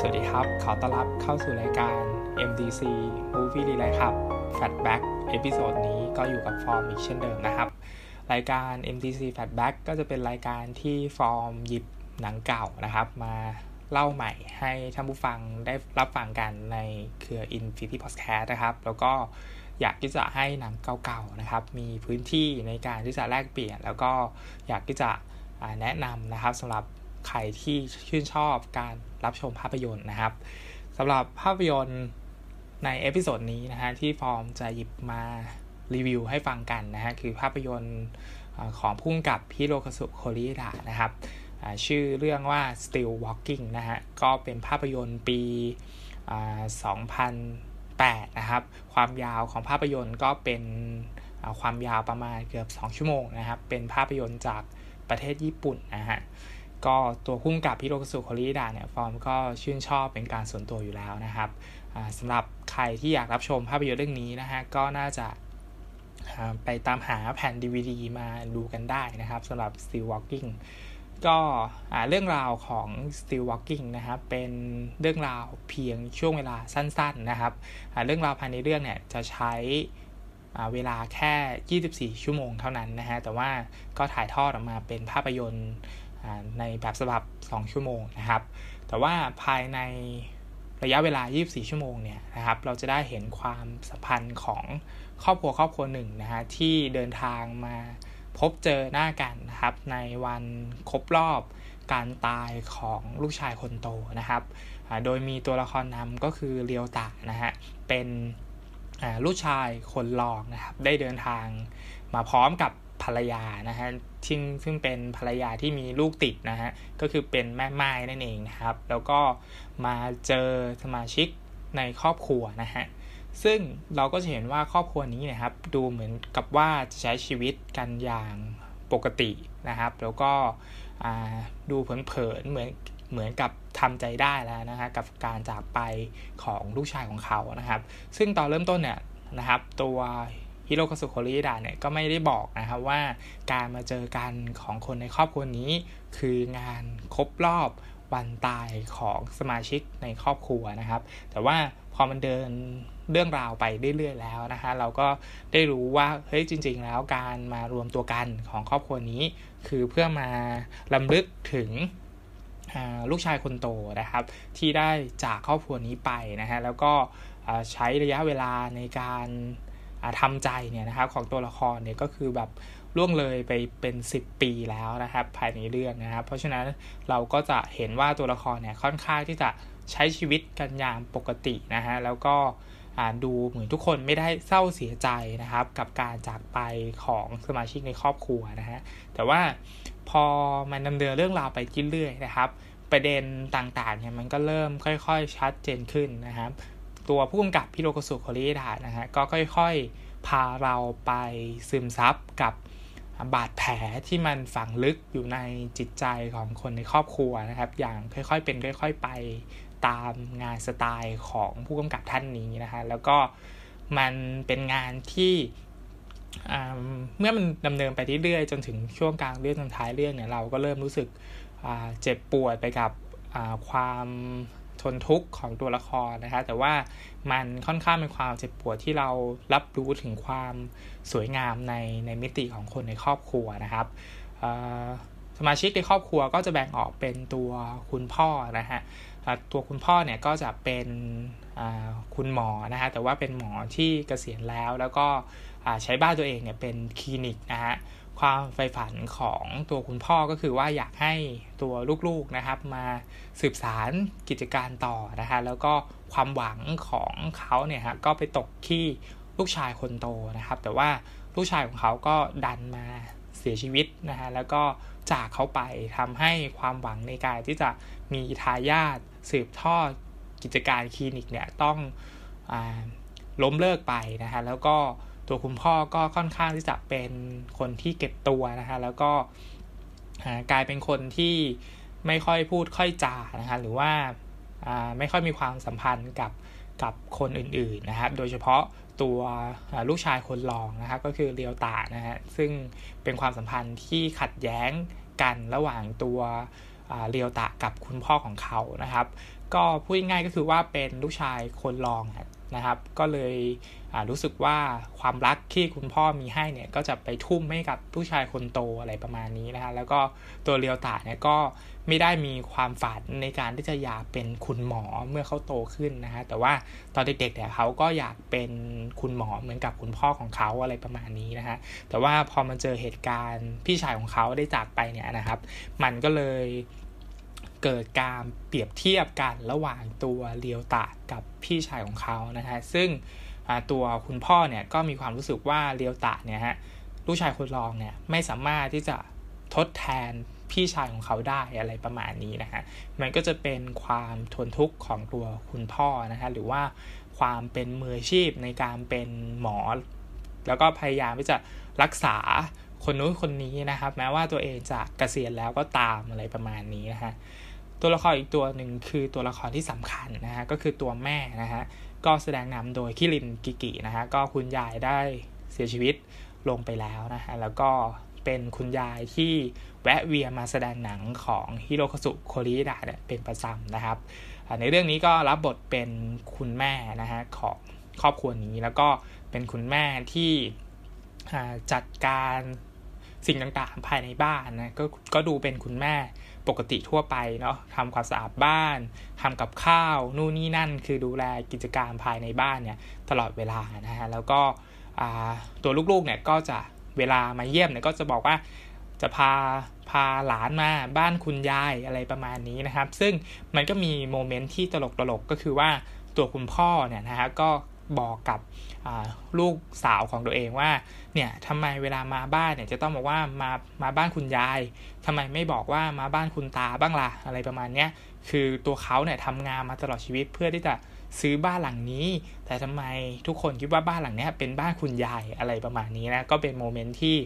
สวัสดีครับ ขอต้อนรับเข้าสู่รายการ MDC Movie r e l a y ครับ Fatback เอพิโซดนี้ก็อยู่กับฟอร์มอีกเช่นเดิมนะครับ รายการ MDC Flashback ก็จะเป็นรายการที่ฟอร์มหยิบหนังเก่านะครับ มาเล่าใหม่ให้ท่านผู้ฟังได้รับฟังกันในเครือ Infinity Podcast นะครับ แล้วก็อยากที่จะให้หนังเก่าๆนะครับ มีพื้นที่ในการที่จะแลกเปลี่ยน แล้วก็อยากที่จะแนะนำนะครับสำหรับ ใครที่ชื่นชอบการรับชมภาพยนตร์นะครับสำหรับภาพยนตร์ใน episode นี้นะฮะที่ฟอร์มจะหยิบมารีวิวให้ฟังกันนะฮะคือภาพยนตร์ของผู้กำกับ Hirokazu Koreeda นะครับชื่อเรื่องว่า Still Walking นะฮะก็เป็นภาพยนตร์ปี 2008 นะครับ ความยาวของภาพยนตร์ก็เป็นความยาวประมาณเกือบ 2 ชั่วโมงนะครับ เป็นภาพยนตร์จากประเทศญี่ปุ่นนะฮะ ก็ตัวพุ่งกับพิโรกสุโคริดาเนี่ยฟอร์มก็ชื่นชอบเป็นการส่วนตัวอยู่แล้วนะครับสำหรับใครที่อยากรับชมภาพยนตร์เรื่องนี้นะฮะก็น่าจะไปตามหาแผ่น DVD มาดูกันได้นะครับสำหรับ Still Walking ก็เรื่องราวของ Still Walking นะครับเป็นเรื่องราวเพียงช่วงเวลาสั้นๆนะครับเรื่องราวภายในเรื่องเนี่ยจะใช้เวลาแค่ 24 ชั่วโมงเท่านั้นนะฮะแต่ว่าก็ถ่ายทอดออกมาเป็นภาพยนตร์ ในแบบฉบับ 2 ชั่วโมงนะครับ แต่ว่าภายในระยะเวลา 24 ชั่วโมงเนี่ยนะครับ เราจะได้เห็นความสัมพันธ์ของครอบครัวครอบครัวหนึ่งนะฮะที่เดินทางมาพบเจอหน้ากันนะครับ ในวันครบรอบการตายของลูกชายคนโตนะครับ โดยมีตัวละครนำก็คือเรียวตะนะฮะ เป็นลูกชายคนรองนะครับ ได้เดินทางมาพร้อมกับภรรยานะฮะ ซึ่งซึ่งเป็นภรรยาที่มีลูกติดนะฮะ ก็คือเป็นแม่ไม้นั่นเองนะครับ แล้วก็มาเจอสมาชิกในครอบครัวนะฮะ ซึ่งเราก็จะเห็นว่าครอบครัวนี้นะครับ ดูเหมือนกับว่าจะใช้ชีวิตกันอย่างปกตินะครับ แล้วก็ดูเผินๆเหมือนเหมือนกับทำใจได้แล้วนะฮะกับการจากไปของลูกชายของเขานะครับ ซึ่งตอนเริ่มต้นเนี่ยนะครับ ตัว ฮิโรคสุโคริดะเนี่ยก็ไม่ได้บอกนะครับว่าการมาเจอกันของคนในครอบครัวนี้ คืองานครบรอบวันตายของสมาชิกในครอบครัวนะครับ แต่ว่าพอมันเดินเรื่องราวไปเรื่อยๆแล้วนะฮะเราก็ได้รู้ว่าเฮ้ยจริง ๆ แล้วการมารวมตัวกันของครอบครัวนี้ คือเพื่อมาลำลึกถึงลูกชายคนโตนะครับ ที่ได้จากครอบครัวนี้ไปนะฮะแล้วก็ใช้ระยะเวลาในการ ทำใจเนี่ยนะครับของตัวละครเนี่ยก็คือแบบล่วงเลยไปเป็น 10 ปีแล้วนะครับ ภายในเรื่องนะครับ เพราะฉะนั้นเราก็จะเห็นว่าตัวละครเนี่ยค่อนข้างที่จะใช้ชีวิตกันอย่างปกตินะฮะแล้วก็ดูเหมือนทุกคนไม่ได้เศร้าเสียใจนะครับ กับการจากไปของสมาชิกในครอบครัวนะฮะแต่ว่าพอมันดำเนินเรื่องราวไปเรื่อยๆนะครับ ประเด็นต่างๆเนี่ยมันก็เริ่มค่อย ๆ ชัดเจนขึ้นนะครับ ตัวผู้กำกับพิโรโกสุโคริดะนะฮะก็ค่อยๆ พาเราไปซึมซับกับบาดแผลที่มันฝังลึกอยู่ในจิตใจของคนในครอบครัวนะครับ อย่างค่อยๆเป็นค่อย ๆไปตามงานสไตล์ของผู้กำกับท่านนี้นะฮะแล้วก็มันเป็นงานที่เมื่อมันดำเนินไปเรื่อยๆจนถึงช่วงกลางเรื่องจนท้ายเรื่องเนี่ยเราก็เริ่มรู้สึกเจ็บปวดไปกับความ ทนทุกข์ของตัวละครนะคะแต่ว่ามันค่อนข้างเป็นความเจ็บปวดที่เรารับรู้ถึงความสวยงามในในมิติของคนในครอบครัวนะครับสมาชิกในครอบครัวก็จะแบ่งออกเป็นตัวคุณพ่อนะฮะตัวคุณพ่อเนี่ยก็จะเป็นคุณหมอนะฮะแต่ว่าเป็นหมอที่เกษียณแล้ว แล้วก็ใช้บ้านตัวเองเนี่ยเป็นคลินิกนะฮะ ความใฝ่ฝันของตัวคุณพ่อก็คือว่าอยากให้ตัวลูกๆนะครับมาสืบสารกิจการต่อนะฮะแล้วก็ความหวังของเขาเนี่ยฮะก็ไปตกที่ลูกชายคนโตนะครับ แต่ว่าลูกชายของเขาก็ดันมาเสียชีวิตนะฮะแล้วก็จากเขาไปทำให้ความหวังในการที่จะมีทายาทสืบทอดกิจการคลินิกเนี่ยต้องอล้มเลิกไปนะฮะแล้วก็ ตัวคุณพ่อก็ค่อนข้างที่จะเป็นคนที่เก็บตัวนะฮะแล้วก็กลายเป็นคนที่ไม่ค่อยพูดค่อยจานะฮะหรือว่าไม่ค่อยมีความสัมพันธ์กับกับคนอื่นๆนะครับ โดยเฉพาะตัวลูกชายคนรองนะครับก็คือเรียวตานะฮะซึ่งเป็นความสัมพันธ์ที่ขัดแย้งกันระหว่างตัวเรียวตะกับคุณพ่อของเขานะครับ ก็พูดง่ายก็คือว่าเป็นลูกชายคนรอง นะครับ ก็เลยรู้สึกว่าความรักที่คุณพ่อมีให้เนี่ยก็จะไปทุ่มให้กับผู้ชายคนโตอะไรประมาณนี้นะฮะแล้วก็ตัวเรียวตาเนี่ยก็ไม่ได้มีความฝันในการที่จะอยากเป็นคุณหมอเมื่อเขาโตขึ้นนะฮะแต่ว่าตอนเด็กๆเนี่ยเขาก็อยากเป็นคุณหมอเหมือนกับคุณพ่อของเขาอะไรประมาณนี้นะฮะแต่ว่าพอมาเจอเหตุการณ์พี่ชายของเขาได้จากไปเนี่ยนะครับ มันก็เลย เกิดการเปรียบเทียบกันระหว่างตัวเรียวตากับพี่ชายของเขานะฮะซึ่งตัวคุณพ่อเนี่ยก็มีความรู้สึกว่าเรียวตะเนี่ยฮะลูกชายคนรองเนี่ยไม่สามารถที่จะทดแทนพี่ชายของเขาได้อะไรประมาณนี้นะฮะ มันก็จะเป็นความทนทุกข์ของตัวคุณพ่อนะฮะ หรือว่าความเป็นมืออาชีพในการเป็นหมอ แล้วก็พยายามที่จะรักษา คนนู้นคนนี้นะครับ แม้ว่าตัวเองจะกะเกษียณแล้วก็ตามอะไรประมาณนี้นะฮะตัวละครอีกตัวหนึ่งคือตัวละครที่สำคัญนะฮะก็คือตัวแม่นะฮะก็แสดงนำโดยคิรินกิกินะฮะก็คุณยายได้เสียชีวิตลงไปแล้วนะฮะแล้วก็เป็นคุณยายที่แวะเวียนมาแสดงหนังของฮิโรคสุโคริดะเนี่ยเป็นประจำนะครับ ในเรื่องนี้ก็รับบทเป็นคุณแม่นะฮะของครอบครัวนี้แล้วก็เป็นคุณแม่ที่จัดการ สิ่งต่างๆภายในบ้านนะก็ก็ดูเป็นคุณแม่ปกติทั่วไปเนาะทำความสะอาดบ้านทำกับข้าวนู่นนี่นั่น คือดูแลกิจการภายในบ้านเนี่ยตลอดเวลานะฮะแล้วก็ตัวลูกๆเนี่ยก็จะเวลามาเยี่ยมเนี่ยก็จะบอกว่าจะพาพาหลานมาบ้านคุณยายอะไรประมาณนี้นะครับ ซึ่งมันก็มีโมเมนต์ที่ตลกๆก็คือว่าตัวคุณพ่อเนี่ยนะฮะก็บอกกับ ลูกสาวของตัวเองว่าเนี่ยทำไมเวลามาบ้านเนี่ยจะต้องบอกว่ามามาบ้านคุณยายทำไมไม่บอกว่ามาบ้านคุณตาบ้างล่ะอะไรประมาณเนี้ยคือตัวเขาเนี่ยทำงานมาตลอดชีวิตเพื่อที่จะซื้อบ้านหลังนี้ แต่ทำไมทุกคนคิดว่าบ้านหลังนี้เป็นบ้านคุณยายอะไรประมาณนี้นะก็เป็น moment ที่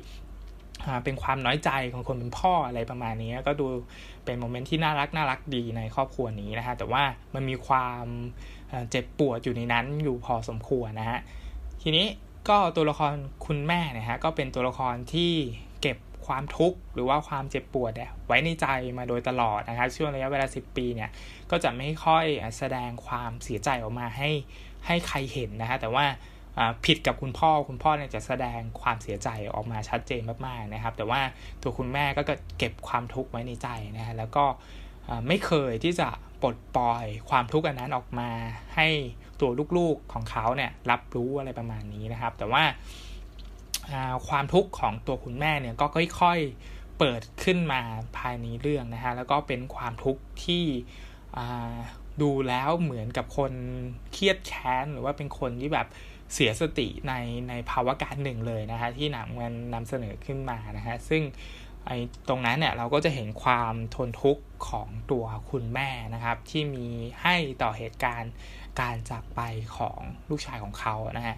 เป็นความน้อยใจของคนเป็นพ่ออะไรประมาณนี้ ก็ดูเป็น moment ที่น่ารักน่ารักดีในครอบครัวนี้นะฮะแต่ว่ามันมีความเจ็บปวดอยู่ในนั้นอยู่พอสมควรนะฮะ ทีนี้ก็ตัวละครคุณแม่เนี่ยฮะก็เป็นตัวละครที่เก็บความทุกข์หรือว่าความเจ็บปวดไว้ในใจมาโดยตลอดนะครับช่วงระยะเวลา 10 ปีเนี่ยก็จะไม่ค่อยแสดงความเสียใจออกมาให้ให้ใครเห็นนะฮะแต่ว่าผิดกับคุณพ่อคุณพ่อเนี่ยจะแสดงความเสียใจออกมาชัดเจนมากๆนะครับ แต่ว่าตัวคุณแม่ก็เก็บความทุกข์ไว้ในใจนะฮะแล้วก็ไม่เคยที่จะปลดปล่อยความทุกข์อันนั้นออกมาให้ ตัวลูกๆของเขาเนี่ยรับรู้อะไรประมาณนี้นะครับ แต่ว่าความทุกข์ของตัวคุณแม่เนี่ยก็ค่อยๆเปิดขึ้นมาภายในเรื่องนะฮะแล้วก็เป็นความทุกข์ที่ดูแล้วเหมือนกับคนเครียดแค้นหรือว่าเป็นคนที่แบบเสียสติในในภาวะการหนึ่งเลยนะฮะที่หนังมันนำเสนอขึ้นมานะฮะซึ่งไอ้ตรงนั้นเนี่ยเราก็จะเห็นความทนทุกข์ของตัวคุณแม่นะครับ ที่มีให้ต่อเหตุการณ์ การจากไปของลูกชายของเขานะฮะ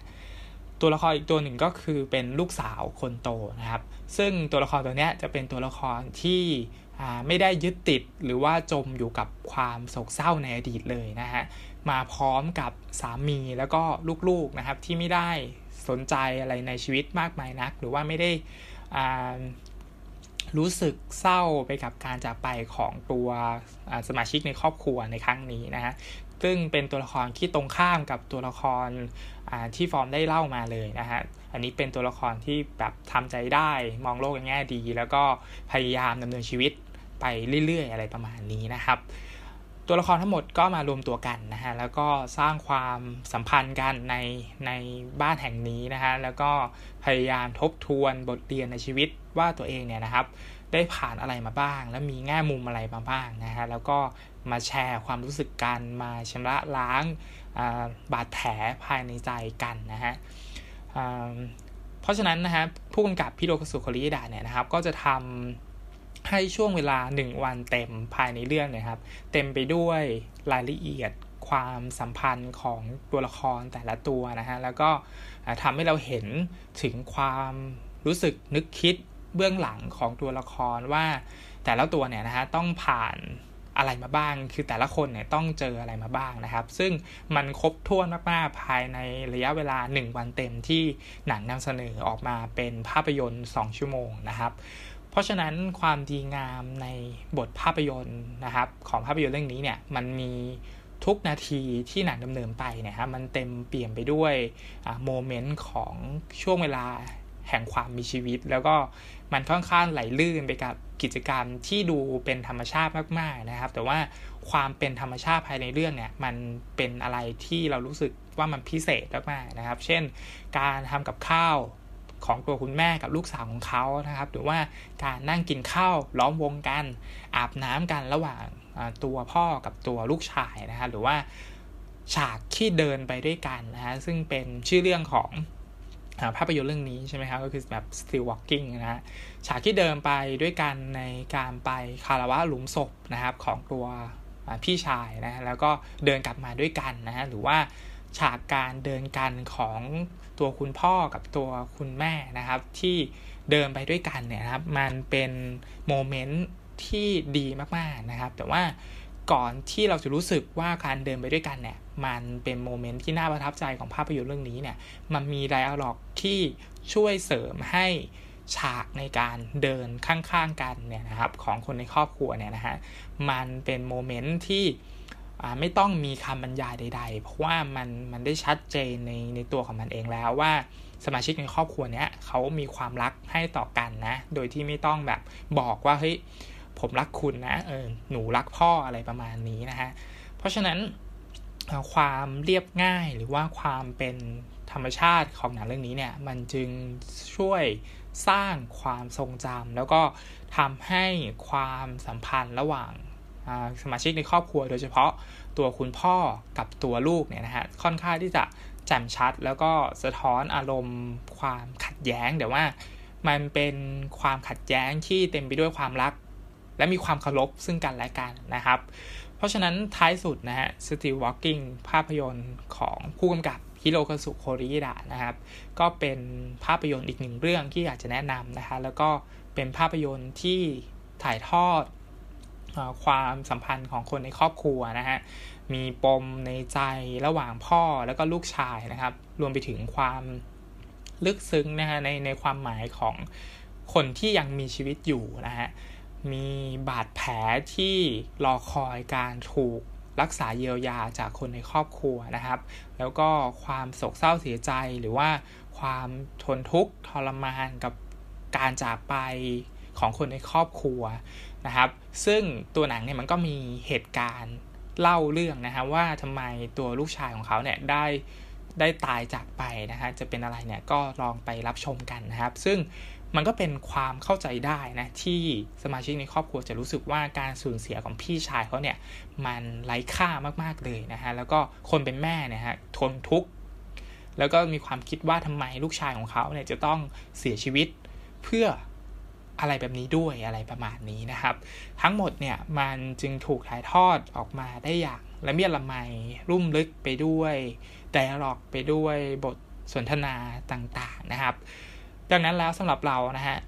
ตัวละครอีกตัวหนึ่งก็คือเป็นลูกสาวคนโตนะครับ ซึ่งตัวละครตัวนี้จะเป็นตัวละครที่ไม่ได้ยึดติดหรือว่าจมอยู่กับความโศกเศร้าในอดีตเลยนะฮะ มาพร้อมกับสามีแล้วก็ลูกๆนะครับที่ไม่ได้สนใจอะไรในชีวิตมากมายนัก หรือว่าไม่ได้รู้สึกเศร้าไปกับการจากไปของตัวสมาชิกในครอบครัวในครั้งนี้นะฮะ ซึ่งเป็นตัวละครที่ตรงข้ามกับตัวละครที่ฟอร์มได้เล่ามาเลยนะฮะ อันนี้เป็นตัวละครที่แบบทำใจได้มองโลกในแง่ดี แล้วก็พยายามดำเนินชีวิตไปเรื่อยๆ อะไรประมาณนี้นะครับ ตัวละครทั้งหมดก็มารวมตัวกันนะฮะ แล้วก็สร้างความสัมพันธ์กันในในบ้านแห่งนี้นะฮะ แล้วก็พยายามทบทวนบทเรียนในชีวิตว่าตัวเองเนี่ยนะครับได้ผ่านอะไรมาบ้าง แล้วมีแง่มุมอะไรมาบ้างนะฮะ แล้วก็ มาแชร์ความรู้สึกกัน มาชำระล้างบาดแผลภายในใจกันนะฮะเพราะฉะนั้นนะฮะผู้กำกับพี่โรคสุคริดาเนี่ยนะครับ ก็จะทำให้ช่วงเวลา 1 วันเต็มภายในเรื่องเนี่ยครับ เต็มไปด้วยรายละเอียดความสัมพันธ์ของตัวละครแต่ละตัวนะฮะ แล้วก็ทำให้เราเห็นถึงความรู้สึกนึกคิดเบื้องหลังของตัวละครว่าแต่ละตัวเนี่ยนะฮะต้องผ่าน อะไรมาบ้าง คือแต่ละคนเนี่ยต้องเจออะไรมาบ้างนะครับ ซึ่งมันครบถ้วนมากๆ ภายในระยะเวลา 1 วันเต็มที่หนังนำเสนอออกมาเป็นภาพยนตร์ 2 ชั่วโมงนะครับ เพราะฉะนั้นความดีงามในบทภาพยนตร์นะครับ ของภาพยนตร์เรื่องนี้เนี่ยมันมีทุกนาทีที่หนังดำเนินไปเนี่ยฮะมันเต็มเปลี่ยนไปด้วยโมเมนต์ของช่วงเวลา แห่งความมีชีวิต แล้วก็มันค่อนข้างไหลลื่นไปกับกิจกรรมที่ดูเป็นธรรมชาติมากๆนะครับ แต่ว่าความเป็นธรรมชาติภายในเรื่องเนี่ยมันเป็นอะไรที่เรารู้สึกว่ามันพิเศษมากๆนะครับ เช่น การทำกับข้าวของตัวคุณแม่กับลูกสาวของเขานะครับ หรือว่าการนั่งกินข้าวล้อมวงกัน อาบน้ำกันระหว่างตัวพ่อกับตัวลูกชายนะฮะหรือว่าฉากที่เดินไปด้วยกันนะฮะซึ่งเป็นชื่อเรื่องของ ภาพยนตร์เรื่องนี้ใช่ไหมครับก็คือแบบ still walking นะฮะฉากที่เดินไปด้วยกันในการไปคารวะหลุมศพนะครับ ของตัวพี่ชายนะแล้วก็เดินกลับมาด้วยกันนะฮะหรือว่าฉากการเดินกันของตัวคุณพ่อกับตัวคุณแม่นะครับ ที่เดินไปด้วยกันเนี่ยนะครับ มันเป็น moment ที่ดีมากๆนะครับ แต่ว่าก่อนที่เราจะรู้สึกว่าการเดินไปด้วยกันเนี่ย มันเป็น moment ที่น่าประทับใจของภาพยนตร์เรื่องนี้เนี่ย มันมี dialogue ที่ช่วยเสริมให้ฉากในการเดินข้างๆกันเนี่ยนะครับของคนในครอบครัวเนี่ยนะฮะ มันเป็น moment ที่ไม่ต้องมีคำบรรยายใด ๆ เพราะว่ามันมันได้ชัดเจนในในตัวของมันเองแล้วว่าสมาชิกในครอบครัวเนี้ยเขามีความรักให้ต่อกันนะ โดยที่ไม่ต้องแบบบอกว่าเฮ้ยผมรักคุณนะเออหนูรักพ่ออะไรประมาณนี้นะฮะ เพราะฉะนั้น ความเรียบง่ายหรือว่าความเป็นธรรมชาติของหนังเรื่องนี้เนี่ย มันจึงช่วยสร้างความทรงจำแล้วก็ทำให้ความสัมพันธ์ระหว่างสมาชิกในครอบครัว โดยเฉพาะตัวคุณพ่อกับตัวลูกเนี่ยนะฮะค่อนข้างที่จะแจ่มชัด แล้วก็สะท้อนอารมณ์ความขัดแย้งแต่ว่ามันเป็นความขัดแย้งที่เต็มไปด้วยความรัก และมีความเคารพซึ่งกันและกันนะครับ เพราะฉะนั้นท้ายสุดนะฮะ Still Walking ภาพยนตร์ของผู้กำกับฮิโรคาสุโคริดะนะครับ ก็เป็นภาพยนตร์อีกหนึ่งเรื่องที่อยากจะแนะนำนะคะแล้วก็เป็นภาพยนตร์ที่ถ่ายทอดความสัมพันธ์ของคนในครอบครัวนะฮะ มีปมในใจระหว่างพ่อแล้วก็ลูกชายนะครับ รวมไปถึงความลึกซึ้งนะฮะในในความหมายของคนที่ยังมีชีวิตอยู่นะฮะ มีบาดแผลที่รอคอยการถูกรักษาเยียวยาจากคนในครอบครัวนะครับ แล้วก็ความโศกเศร้าเสียใจหรือว่าความทนทุกข์ทรมานกับการจากไปของคนในครอบครัวนะครับ ซึ่งตัวหนังเนี่ยมันก็มีเหตุการณ์เล่าเรื่องนะฮะว่าทำไมตัวลูกชายของเขาเนี่ยได้ได้ตายจากไปนะฮะจะเป็นอะไรเนี่ยก็ลองไปรับชมกันนะครับ ซึ่ง มันก็เป็นความเข้าใจได้นะที่สมาชิกในครอบครัวจะรู้สึกว่าการสูญเสียของพี่ชายเขาเนี่ยมันไร้ค่ามากๆเลยนะฮะแล้วก็คนเป็นแม่เนี่ยฮะทนทุกข์แล้วก็มีความคิดว่าทำไมลูกชายของเขาเนี่ยจะต้องเสียชีวิตเพื่ออะไรแบบนี้ด้วยอะไรประมาณนี้นะครับ ทั้งหมดเนี่ยมันจึงถูกถ่ายทอดออกมาได้อย่างละเมียดละไมรุ่มลึกไปด้วยไดอะล็อกไปด้วยบทสนทนาต่างๆนะครับ ดังนั้นแล้วสำหรับเรานะฮะ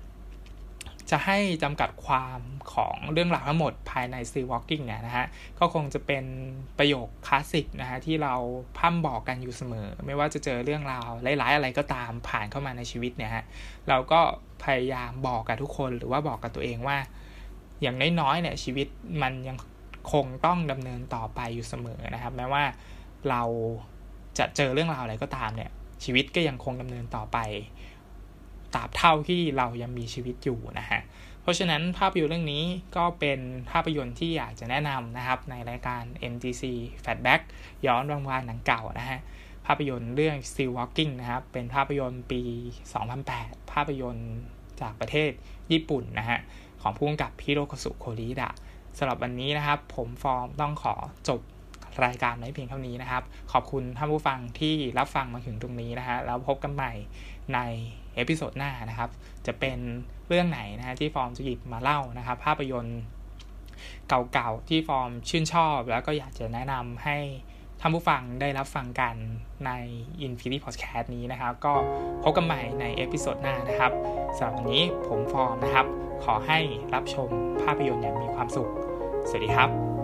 จะให้จำกัดความของเรื่องราวทั้งหมดภายใน Still Walking เนี่ยนะฮะ ก็คงจะเป็นประโยคคลาสสิกนะฮะที่เราพั่มบอกกันอยู่เสมอ ไม่ว่าจะเจอเรื่องราวหลายๆอะไรก็ตามผ่านเข้ามาในชีวิตเนี่ยฮะ เราก็พยายามบอกกับทุกคนหรือว่าบอกกับตัวเองว่า อย่างน้อยๆเนี่ยชีวิตมันยังคงต้องดำเนินต่อไปอยู่เสมอนะครับ แม้ว่าเราจะเจอเรื่องราวอะไรก็ตามเนี่ยชีวิตก็ยังคงดำเนินต่อไป ตราบเท่าที่เรายังมีชีวิตอยู่นะฮะเพราะฉะนั้นภาพยนตร์เรื่องนี้ก็เป็นภาพยนตร์ที่อยากจะแนะนำนะครับ ในรายการ MTC Fatback ย้อนรางวัลหนังเก่านะฮะภาพยนตร์เรื่อง Still Walking นะครับ เป็นภาพยนตร์ปี 2008 ภาพยนตร์จากประเทศญี่ปุ่นนะฮะ ของผู้กำกับพิโรคสุโคริดะสำหรับวันนี้นะครับ ผมฟอร์มต้องขอจบรายการไว้เพียงเท่านี้นะครับ ขอบคุณท่านผู้ฟังที่รับฟังมาถึงตรงนี้นะฮะ แล้วพบกันใหม่ใน episode หน้านะครับ จะเป็นเรื่องไหนนะฮะที่ฟอร์มจะหยิบมาเล่านะครับ ภาพยนตร์เก่าๆที่ฟอร์มชื่นชอบ แล้วก็อยากจะแนะนำให้ท่านผู้ฟังได้รับฟังกันใน Infinity Podcast นี้นะครับ ก็พบกันใหม่ใน episode หน้านะครับสำหรับวันนี้ผมฟอร์มนะครับ ขอให้รับชมภาพยนตร์อย่างมีความสุข สวัสดีครับ